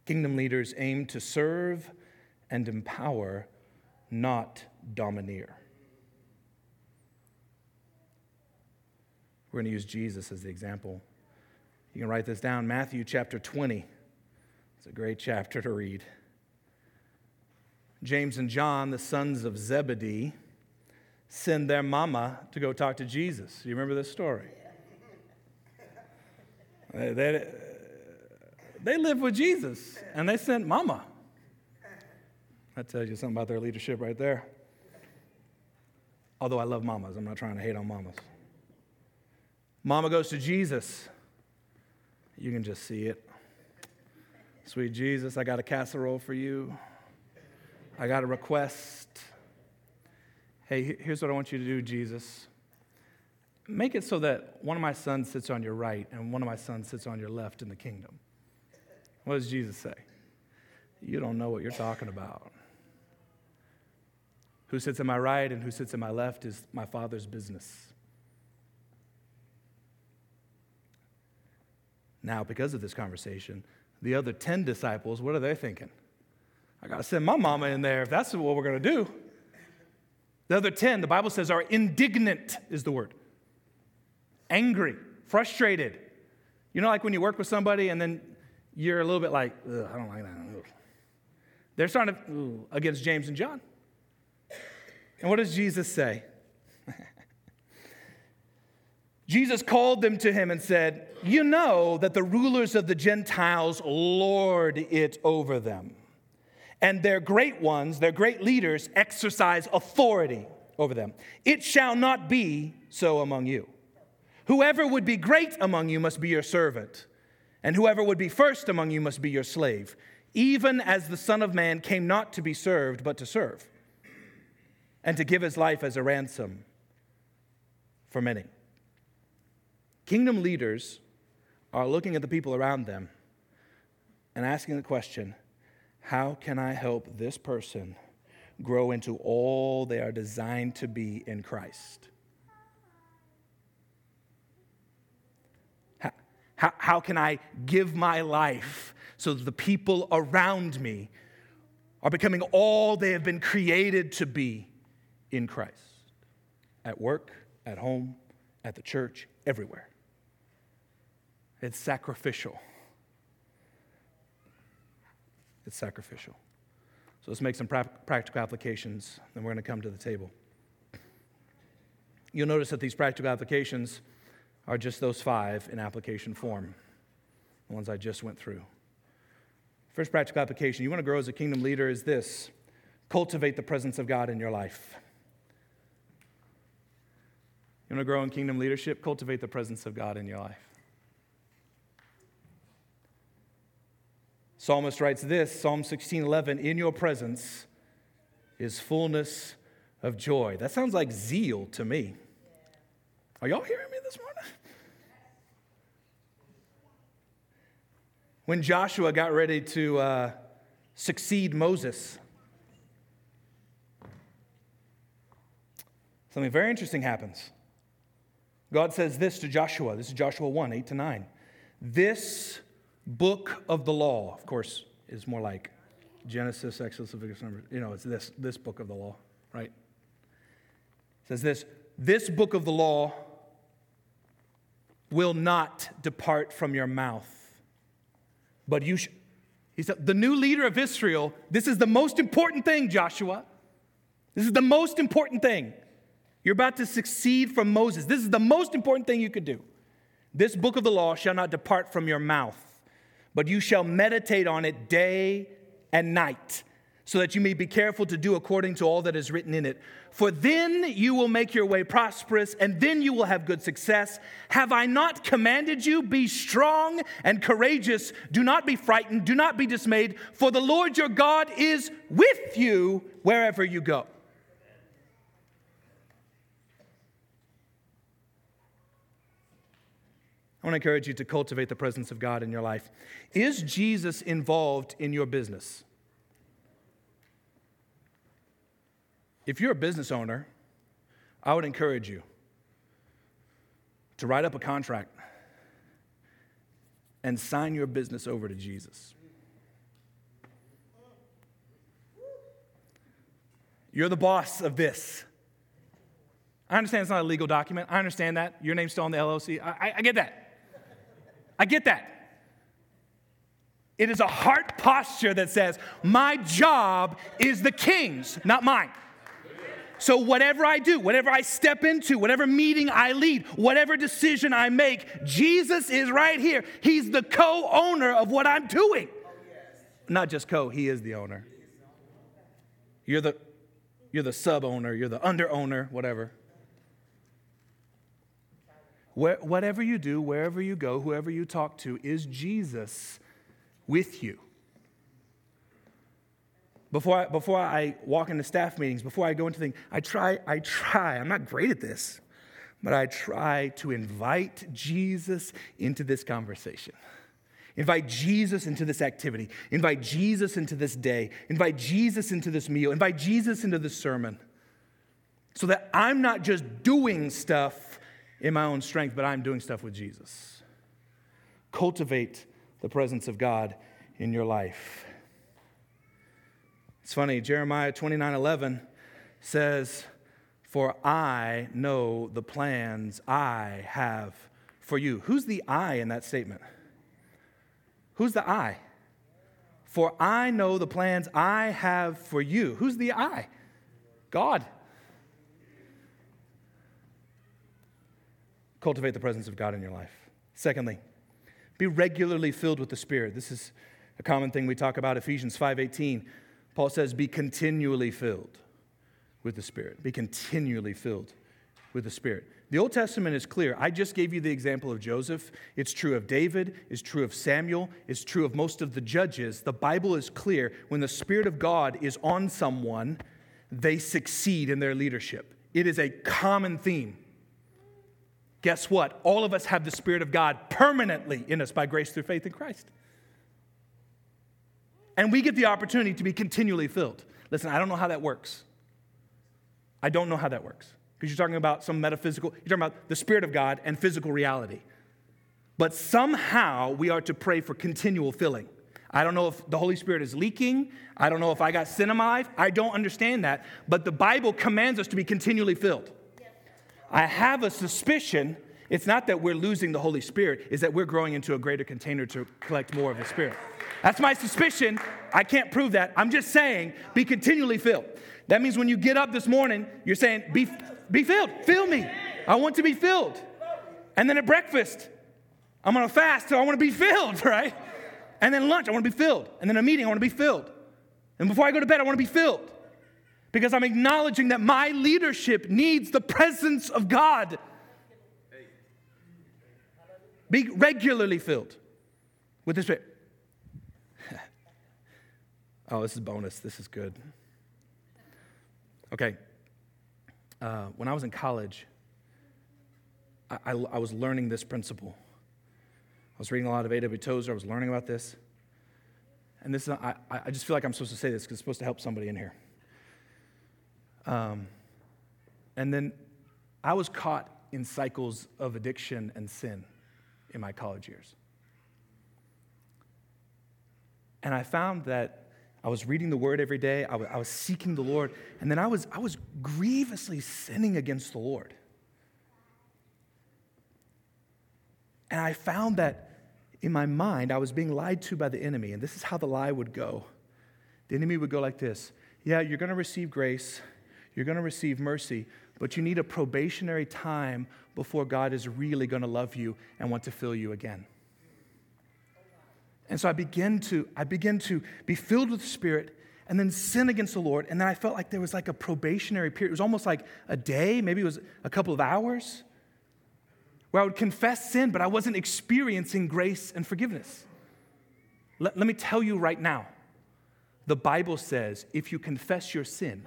kingdom leaders aim to serve and empower, not domineer. We're going to use Jesus as the example. You can write this down Matthew chapter 20. It's a great chapter to read. James and John, the sons of Zebedee, send their mama to go talk to Jesus. You remember this story? They, they live with Jesus and they sent mama. That tells you something about their leadership right there. Although I love mamas, I'm not trying to hate on mamas. Mama goes to Jesus. You can just see it. Sweet Jesus, I got a casserole for you. I got a request. Hey, here's what I want you to do, Jesus make it so that one of my sons sits on your right and one of my sons sits on your left in the kingdom. What does Jesus say? You don't know what you're talking about. Who sits at my right and who sits at my left is my Father's business. Now, because of this conversation, the other 10 disciples, what are they thinking? I got to send my mama in there if that's what we're going to do. The other 10, the Bible says, are indignant, is the word angry, frustrated. You know, like when you work with somebody and then you're a little bit like, I don't like that. They're starting to, against James and John. And what does Jesus say? Jesus called them to him and said, You know that the rulers of the Gentiles lord it over them, and their great ones, their great leaders, exercise authority over them. It shall not be so among you. Whoever would be great among you must be your servant, and whoever would be first among you must be your slave, even as the Son of Man came not to be served, but to serve, and to give his life as a ransom for many. Kingdom leaders are looking at the people around them and asking the question how can I help this person grow into all they are designed to be in Christ? How, how, can I give my life so the people around me are becoming all they have been created to be in Christ? At work, at home, at the church, everywhere. It's sacrificial. It's sacrificial. So let's make some pra- practical applications, then we're going to come to the table. You'll notice that these practical applications are just those five in application form, the ones I just went through. First practical application you want to grow as a kingdom leader is this cultivate the presence of God in your life. You want to grow in kingdom leadership? Cultivate the presence of God in your life. Psalmist writes this Psalm 16:11, "In your presence is fullness of joy." That sounds like zeal to me. Are y'all hearing me this morning? When Joshua got ready to uh, succeed Moses, something very interesting happens. God says this to Joshua. This is Joshua 1 8 to 9. This book of the law, of course, is more like Genesis, Exodus, Leviticus, Numbers. You know, it's this, this book of the law, right? It says this this book of the law will not depart from your mouth, but you. He said, the new leader of Israel, this is the most important thing, Joshua. This is the most important thing. You're about to succeed from Moses. This is the most important thing you could do. This book of the law shall not depart from your mouth but you shall meditate on it day and night, so that you may be careful to do according to all that is written in it. For then you will make your way prosperous, and then you will have good success. Have I not commanded you? Be strong and courageous. Do not be frightened. Do not be dismayed, for the Lord your God is with you wherever you go. I want to encourage you to cultivate the presence of God in your life. Is Jesus involved in your business? If you're a business owner, I would encourage you to write up a contract and sign your business over to Jesus. You're the boss of this. I understand it's not a legal document. I understand that. Your name's still on the LLC. I, I, I get that. I get that. It is a heart posture that says, My job is the king's, not mine. So, whatever I do, whatever I step into, whatever meeting I lead, whatever decision I make, Jesus is right here. He's the co owner of what I'm doing. Not just co, He is the owner. You're the, you're the sub owner, you're the under owner, whatever. Where, whatever you do, wherever you go, whoever you talk to, is Jesus with you? Before I, before I walk into staff meetings, before I go into things, I try, I try, I'm not great at this, but I try to invite Jesus into this conversation. Invite Jesus into this activity. Invite Jesus into this day. Invite Jesus into this meal. Invite Jesus into this sermon. So that I'm not just doing stuff in my own strength, but I'm doing stuff with Jesus. Cultivate the presence of God in your life. It's funny, Jeremiah 29 11 says, For I know the plans I have for you. Who's the I in that statement? Who's the I? For I know the plans I have for you. Who's the I? God. Cultivate the presence of God in your life. Secondly, be regularly filled with the Spirit. This is a common thing we talk about Ephesians 5:18. Paul says be continually filled with the Spirit. Be continually filled with the Spirit. The Old Testament is clear. I just gave you the example of Joseph. It's true of David, it's true of Samuel, it's true of most of the judges. The Bible is clear. When the Spirit of God is on someone, they succeed in their leadership. It is a common theme. Guess what? All of us have the Spirit of God permanently in us by grace through faith in Christ. And we get the opportunity to be continually filled. Listen, I don't know how that works. I don't know how that works. Because you're talking about some metaphysical, you're talking about the Spirit of God and physical reality. But somehow we are to pray for continual filling. I don't know if the Holy Spirit is leaking. I don't know if I got sin in my life. I don't understand that. But the Bible commands us to be continually filled. I have a suspicion it's not that we're losing the Holy Spirit, it's that we're growing into a greater container to collect more of the Spirit. That's my suspicion. I can't prove that. I'm just saying, be continually filled. That means when you get up this morning, you're saying, be, be filled. Fill me. I want to be filled. And then at breakfast, I'm going to fast, so I want to be filled, right? And then lunch, I want to be filled. And then a meeting, I want to be filled. And before I go to bed, I want to be filled. Because I'm acknowledging that my leadership needs the presence of God. Be regularly filled with the Spirit. Oh, this is bonus. This is good. Okay. Uh, when I was in college, I, I, I, was learning this principle. I was reading a lot of A.W. Tozer. I was learning about this. And this, I, I just feel like I'm supposed to say this because it's supposed to help somebody in here. Um, and then I was caught in cycles of addiction and sin in my college years. And I found that I was reading the word every day, I was, was seeking the Lord, and then I was, I was grievously sinning against the Lord. And I found that in my mind, I was being lied to by the enemy, and this is how the lie would go. The enemy would go like this Yeah, you're going to receive grace, you're going to receive mercy, but you need a probationary time before God is really going to love you and want to fill you again. And so I began to I began to be filled with the Spirit and then sin against the Lord. And then I felt like there was like a probationary period. It was almost like a day, maybe it was a couple of hours, where I would confess sin, but I wasn't experiencing grace and forgiveness. Let, let me tell you right now the Bible says if you confess your sin,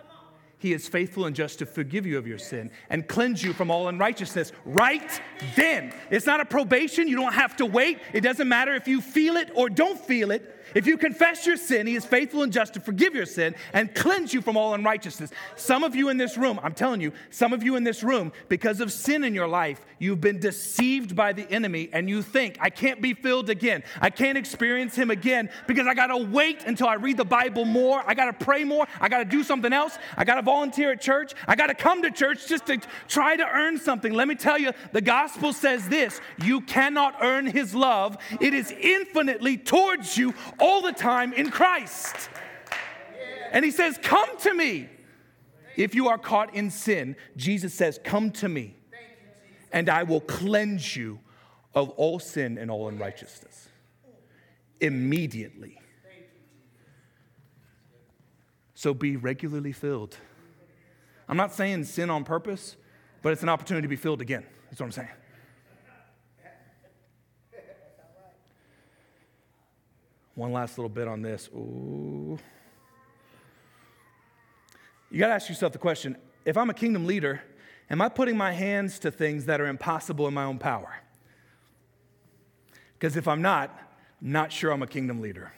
he is faithful and just to forgive you of your sin and cleanse you from all unrighteousness right then. It's not a probation. You don't have to wait. It doesn't matter if you feel it or don't feel it. If you confess your sin, He is faithful and just to forgive your sin and cleanse you from all unrighteousness. Some of you in this room, I'm telling you, some of you in this room, because of sin in your life, you've been deceived by the enemy and you think, I can't be filled again. I can't experience Him again because I got to wait until I read the Bible more. I got to pray more. I got to do something else. I got to volunteer at church. I got to come to church just to try to earn something. Let me tell you, the gospel says this you cannot earn His love, it is infinitely towards you all the time in Christ. And he says, Come to me. If you are caught in sin, Jesus says, Come to me, and I will cleanse you of all sin and all unrighteousness. Immediately. So be regularly filled. I'm not saying sin on purpose, but it's an opportunity to be filled again. That's what I'm saying. One last little bit on this. Ooh. You got to ask yourself the question if I'm a kingdom leader, am I putting my hands to things that are impossible in my own power? Because if I'm not, I'm not sure I'm a kingdom leader.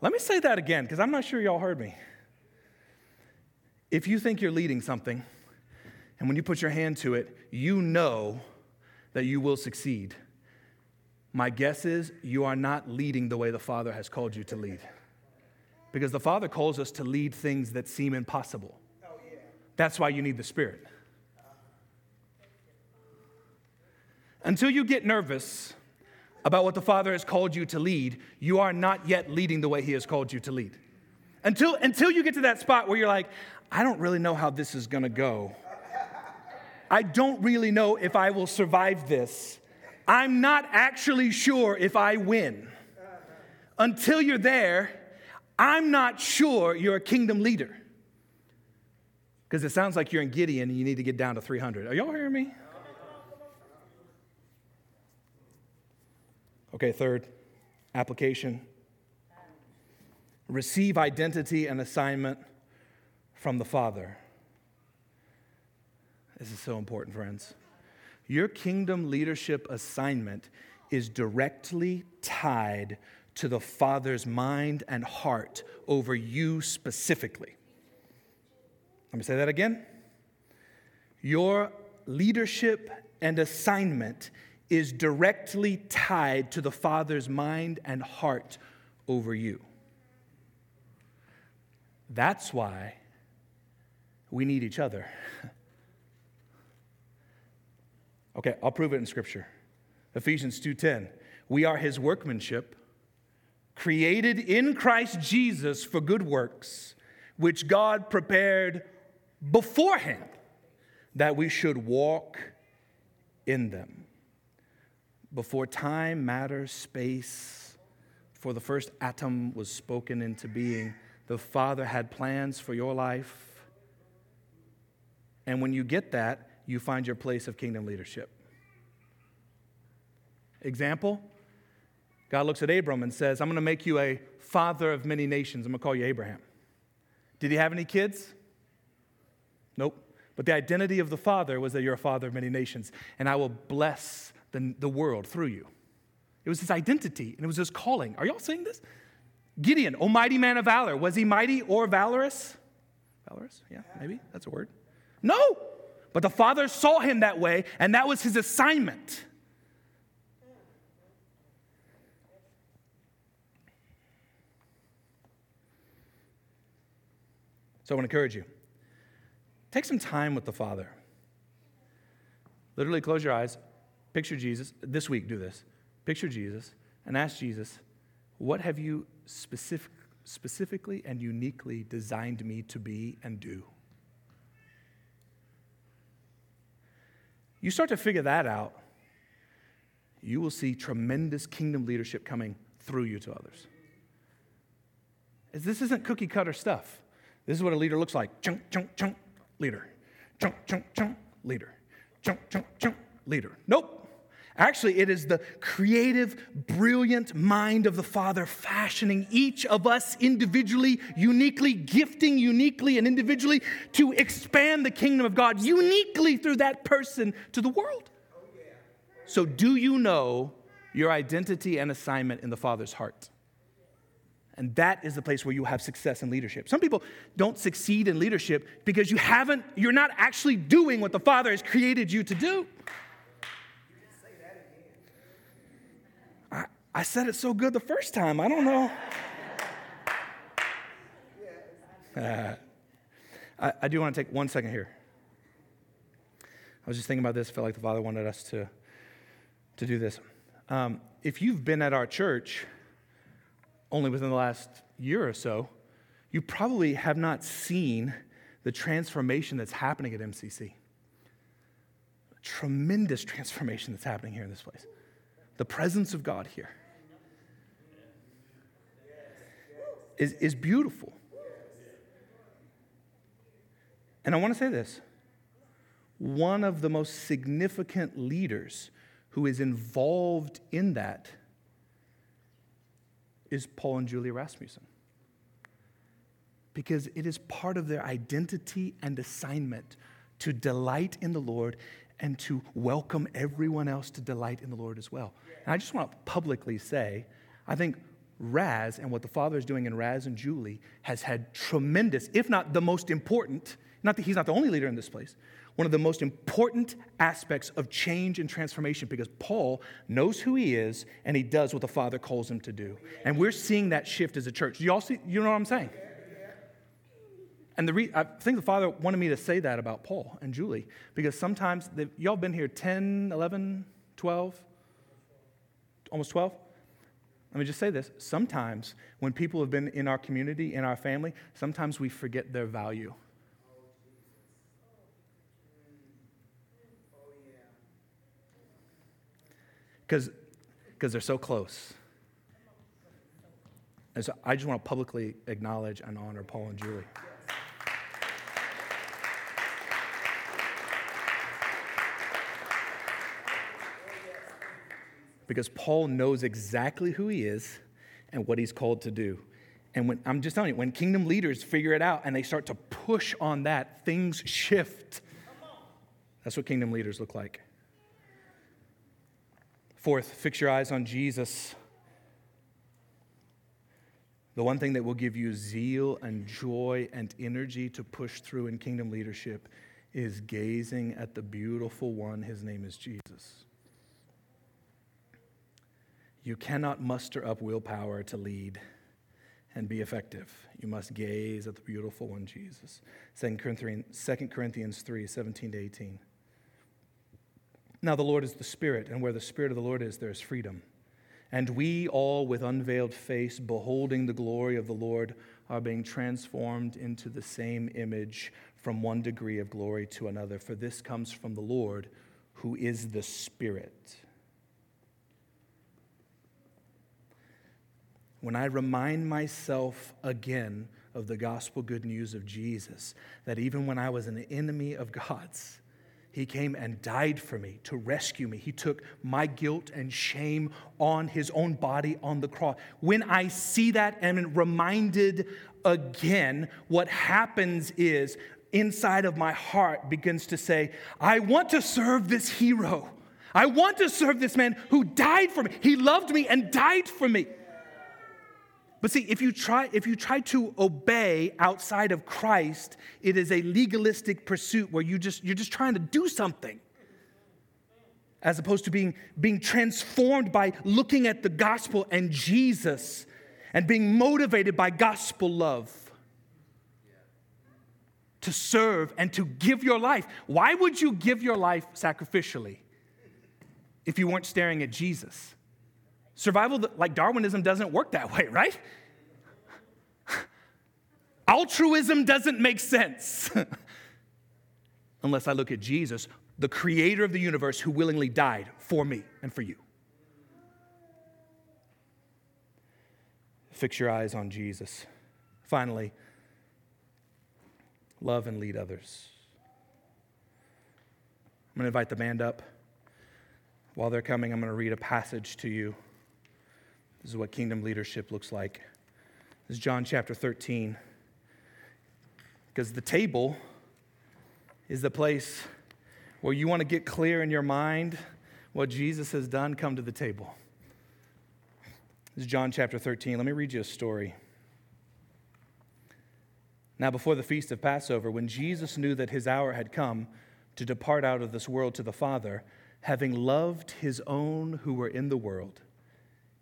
Let me say that again, because I'm not sure y'all heard me. If you think you're leading something, and when you put your hand to it, you know that you will succeed my guess is you are not leading the way the Father has called you to lead. Because the Father calls us to lead things that seem impossible. That's why you need the Spirit. Until you get nervous about what the Father has called you to lead, you are not yet leading the way He has called you to lead. Until, until you get to that spot where you're like, I don't really know how this is gonna go. I don't really know if I will survive this. I'm not actually sure if I win. Until you're there, I'm not sure you're a kingdom leader. Because it sounds like you're in Gideon and you need to get down to 300. Are y'all hearing me? Okay, third, application. Receive identity and assignment from the Father. This is so important, friends. Your kingdom leadership assignment is directly tied to the Father's mind and heart over you specifically. Let me say that again. Your leadership and assignment is directly tied to the Father's mind and heart over you. That's why we need each other. okay, I'll prove it in scripture. Ephesians 2:10. We are his workmanship, created in Christ Jesus for good works, which God prepared beforehand that we should walk in them. Before time, matter, space, before the first atom was spoken into being, the Father had plans for your life. And when you get that, you find your place of kingdom leadership. Example God looks at Abram and says, I'm going to make you a father of many nations. I'm going to call you Abraham. Did he have any kids? Nope. But the identity of the father was that you're a father of many nations, and I will bless the, the world through you. It was his identity, and it was his calling. Are y'all seeing this? Gideon, O mighty man of valor. Was he mighty or valorous? Valorous? Yeah, maybe. That's a word. No. But the Father saw him that way, and that was his assignment. So I want to encourage you take some time with the Father. Literally close your eyes, picture Jesus. This week, do this. Picture Jesus and ask Jesus, What have you specific, specifically and uniquely designed me to be and do? You start to figure that out, you will see tremendous kingdom leadership coming through you to others. This isn't cookie cutter stuff. This is what a leader looks like chunk, chunk, chunk, leader. Chunk, chunk, chunk, leader. Chunk, chunk, chunk, leader. Nope. Actually, it is the creative, brilliant mind of the Father fashioning each of us individually, uniquely, gifting uniquely and individually to expand the kingdom of God uniquely through that person to the world. So, do you know your identity and assignment in the Father's heart? And that is the place where you have success in leadership. Some people don't succeed in leadership because you haven't, you're not actually doing what the Father has created you to do. I, said it so good the first time. I don't know. Uh, I, I do want to take one second here. I was just thinking about this. Felt like the Father wanted us to, to do this. Um, if you've been at our church, only within the last year or so, you probably have not seen the transformation that's happening at MCC. Tremendous transformation that's happening here in this place. The presence of God here is, is beautiful. And I want to say this one of the most significant leaders who is involved in that is Paul and Julie Rasmussen. Because it is part of their identity and assignment to delight in the Lord and to welcome everyone else to delight in the Lord as well. And I just want to publicly say, I think Raz and what the Father is doing in Raz and Julie has had tremendous, if not the most important, not that he's not the only leader in this place, one of the most important aspects of change and transformation because Paul knows who he is and he does what the Father calls him to do. And we're seeing that shift as a church. Do y'all see, you know what I'm saying? And the re- I think the Father wanted me to say that about Paul and Julie because sometimes y'all been here 10, 11, 12. almost 12? Let me just say this. Sometimes when people have been in our community, in our family, sometimes we forget their value. Because they're so close. And so I just want to publicly acknowledge and honor Paul and Julie. Because Paul knows exactly who he is and what he's called to do. And when, I'm just telling you, when kingdom leaders figure it out and they start to push on that, things shift. That's what kingdom leaders look like. Fourth, fix your eyes on Jesus. The one thing that will give you zeal and joy and energy to push through in kingdom leadership is gazing at the beautiful one. His name is Jesus. You cannot muster up willpower to lead and be effective. You must gaze at the beautiful one, Jesus. 2 Corinthians, 2 Corinthians 3 17 to 18. Now, the Lord is the Spirit, and where the Spirit of the Lord is, there is freedom. And we all, with unveiled face, beholding the glory of the Lord, are being transformed into the same image from one degree of glory to another. For this comes from the Lord, who is the Spirit. When I remind myself again of the gospel good news of Jesus, that even when I was an enemy of God's, he came and died for me to rescue me. He took my guilt and shame on his own body on the cross. When I see that and am reminded again, what happens is inside of my heart begins to say, I want to serve this hero. I want to serve this man who died for me. He loved me and died for me. But see, if you try, if you try to obey outside of Christ, it is a legalistic pursuit where you just, you're just trying to do something. As opposed to being, being transformed by looking at the gospel and Jesus and being motivated by gospel love to serve and to give your life. Why would you give your life sacrificially if you weren't staring at Jesus? Survival, like Darwinism, doesn't work that way, right? Altruism doesn't make sense unless I look at Jesus, the creator of the universe, who willingly died for me and for you. Fix your eyes on Jesus. Finally, love and lead others. I'm going to invite the band up. While they're coming, I'm going to read a passage to you. This is what kingdom leadership looks like. This is John chapter 13. Because the table is the place where you want to get clear in your mind what Jesus has done, come to the table. This is John chapter 13. Let me read you a story. Now, before the feast of Passover, when Jesus knew that his hour had come to depart out of this world to the Father, having loved his own who were in the world,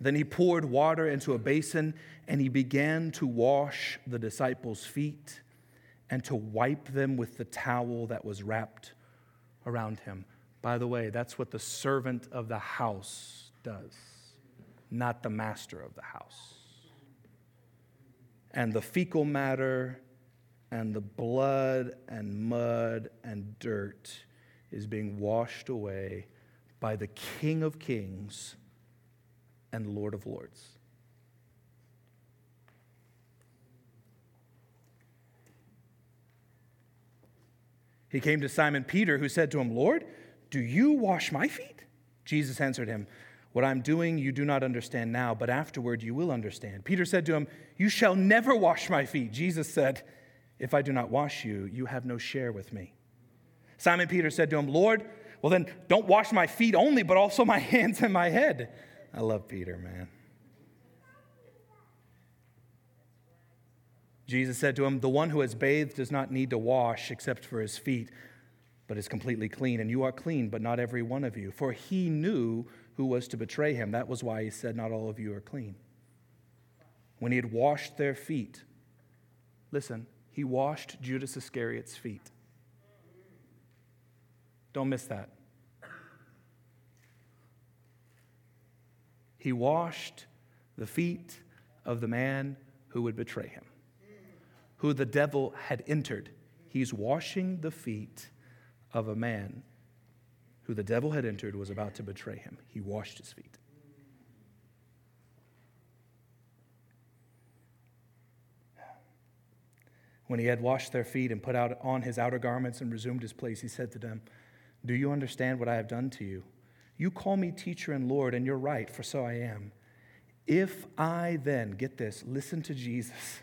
Then he poured water into a basin and he began to wash the disciples' feet and to wipe them with the towel that was wrapped around him. By the way, that's what the servant of the house does, not the master of the house. And the fecal matter and the blood and mud and dirt is being washed away by the King of Kings and Lord of Lords. He came to Simon Peter, who said to him, Lord, do you wash my feet? Jesus answered him, What I'm doing you do not understand now, but afterward you will understand. Peter said to him, You shall never wash my feet. Jesus said, If I do not wash you, you have no share with me. Simon Peter said to him, Lord, well then don't wash my feet only, but also my hands and my head. I love Peter, man. Jesus said to him, The one who has bathed does not need to wash except for his feet, but is completely clean. And you are clean, but not every one of you. For he knew who was to betray him. That was why he said, Not all of you are clean. When he had washed their feet, listen, he washed Judas Iscariot's feet. Don't miss that. He washed the feet of the man who would betray him, who the devil had entered. He's washing the feet of a man who the devil had entered was about to betray him. He washed his feet. When he had washed their feet and put out on his outer garments and resumed his place, he said to them, Do you understand what I have done to you? You call me teacher and Lord, and you're right, for so I am. If I then, get this, listen to Jesus.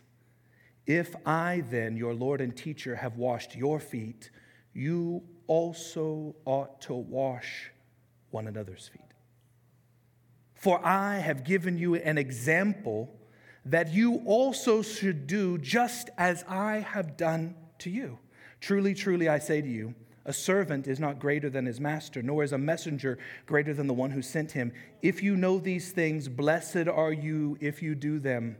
If I then, your Lord and teacher, have washed your feet, you also ought to wash one another's feet. For I have given you an example that you also should do just as I have done to you. Truly, truly, I say to you, a servant is not greater than his master, nor is a messenger greater than the one who sent him. If you know these things, blessed are you if you do them.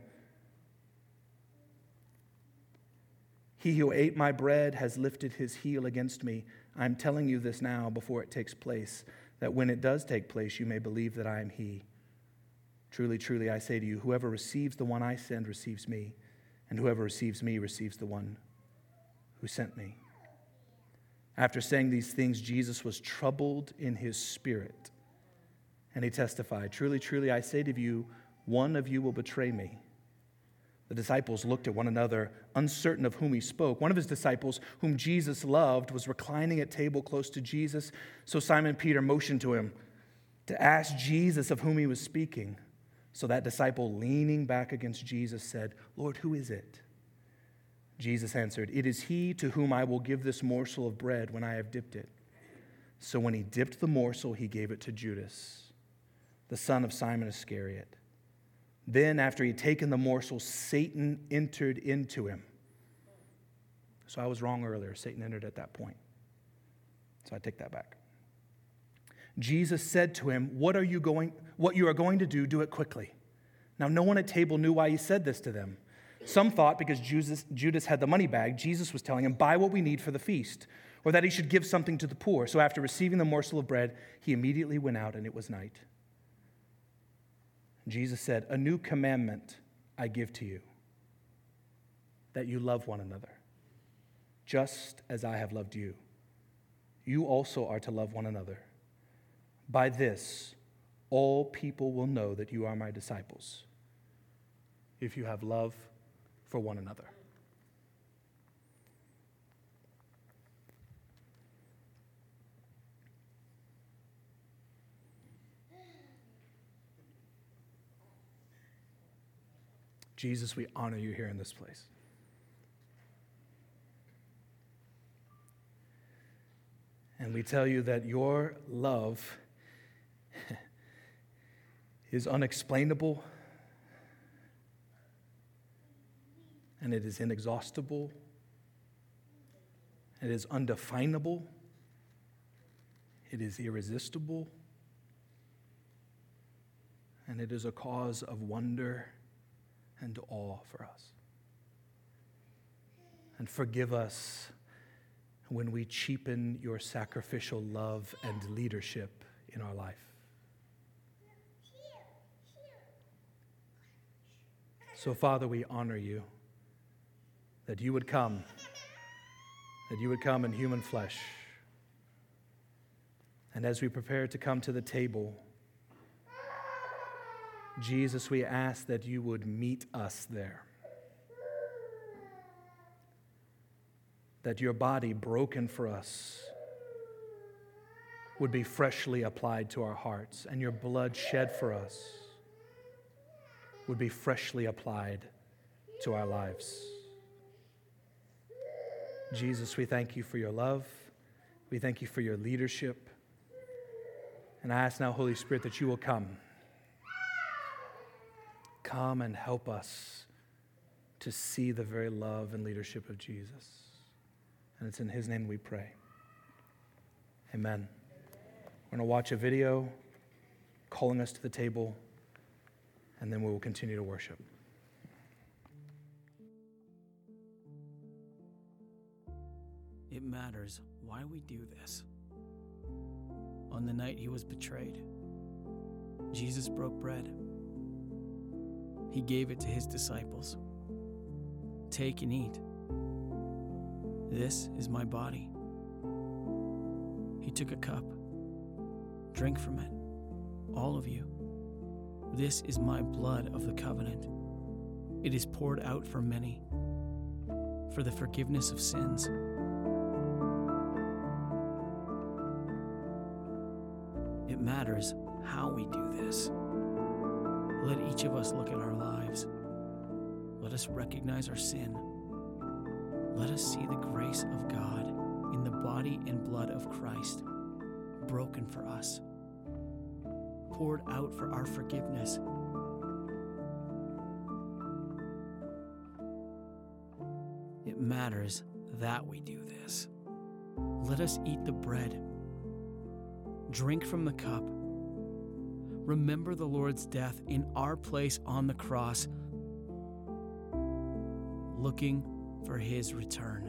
He who ate my bread has lifted his heel against me. I'm telling you this now before it takes place, that when it does take place, you may believe that I am he. Truly, truly, I say to you, whoever receives the one I send receives me, and whoever receives me receives the one who sent me. After saying these things, Jesus was troubled in his spirit, and he testified, Truly, truly, I say to you, one of you will betray me. The disciples looked at one another, uncertain of whom he spoke. One of his disciples, whom Jesus loved, was reclining at table close to Jesus. So Simon Peter motioned to him to ask Jesus of whom he was speaking. So that disciple, leaning back against Jesus, said, Lord, who is it? Jesus answered, It is he to whom I will give this morsel of bread when I have dipped it. So when he dipped the morsel, he gave it to Judas, the son of Simon Iscariot. Then, after he had taken the morsel, Satan entered into him. So I was wrong earlier. Satan entered at that point. So I take that back. Jesus said to him, What are you going, what you are going to do, do it quickly. Now, no one at table knew why he said this to them. Some thought because Judas, Judas had the money bag, Jesus was telling him, Buy what we need for the feast, or that he should give something to the poor. So after receiving the morsel of bread, he immediately went out, and it was night. Jesus said, A new commandment I give to you, that you love one another, just as I have loved you. You also are to love one another. By this, all people will know that you are my disciples, if you have love for one another. Jesus, we honor you here in this place. And we tell you that your love is unexplainable and it is inexhaustible, it is undefinable, it is irresistible, and it is a cause of wonder and awe for us. And forgive us when we cheapen your sacrificial love and leadership in our life. So, Father, we honor you that you would come, that you would come in human flesh. And as we prepare to come to the table, Jesus, we ask that you would meet us there. That your body, broken for us, would be freshly applied to our hearts, and your blood shed for us would be freshly applied to our lives. Jesus, we thank you for your love. We thank you for your leadership. And I ask now, Holy Spirit, that you will come. Come and help us to see the very love and leadership of Jesus. And it's in his name we pray. Amen. We're going to watch a video calling us to the table, and then we will continue to worship. It matters why we do this. On the night he was betrayed, Jesus broke bread. He gave it to his disciples. Take and eat. This is my body. He took a cup. Drink from it, all of you. This is my blood of the covenant. It is poured out for many for the forgiveness of sins. Each of us look at our lives. Let us recognize our sin. Let us see the grace of God in the body and blood of Christ, broken for us, poured out for our forgiveness. It matters that we do this. Let us eat the bread drink from the cup. Remember the Lord's death in our place on the cross, looking for his return.